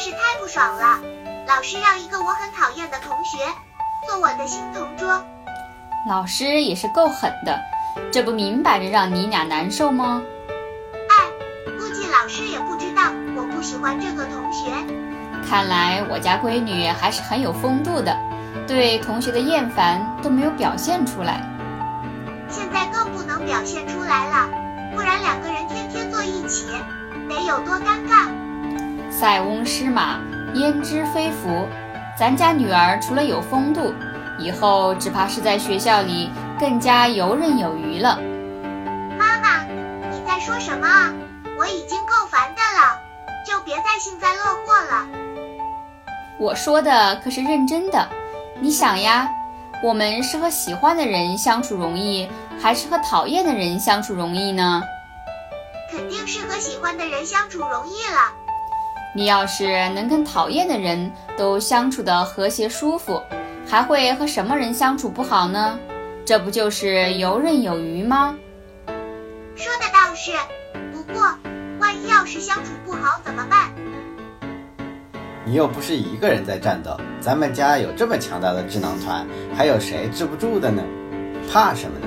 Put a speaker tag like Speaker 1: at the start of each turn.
Speaker 1: 在是太不爽了。老师让一个我很讨厌的同学做我的新同桌，
Speaker 2: 老师也是够狠的，这不明摆着让你俩难受吗？
Speaker 1: 哎，估计老师也不知道我不喜欢这个同学。
Speaker 2: 看来我家闺女还是很有风度的，对同学的厌烦都没有表现出来。
Speaker 1: 现在更不能表现出来了，不然两个人天天坐一起，得有多尴尬。
Speaker 2: 塞翁失马。焉知非福？咱家女儿除了有风度，以后只怕是在学校里更加游刃有余了。
Speaker 1: 妈妈，你在说什么啊？我已经够烦的了，就别再幸灾乐祸了。
Speaker 2: 我说的可是认真的。你想呀，我们是和喜欢的人相处容易，还是和讨厌的人相处容易呢？
Speaker 1: 肯定是和喜欢的人相处容易了。
Speaker 2: 你要是能跟讨厌的人都相处的和谐舒服，还会和什么人相处不好呢？这不就是游刃有余吗？
Speaker 1: 说的倒是，不过万一要是相处不好怎么办？
Speaker 3: 你又不是一个人在战斗，咱们家有这么强大的智囊团，还有谁治不住的呢？怕什么呢？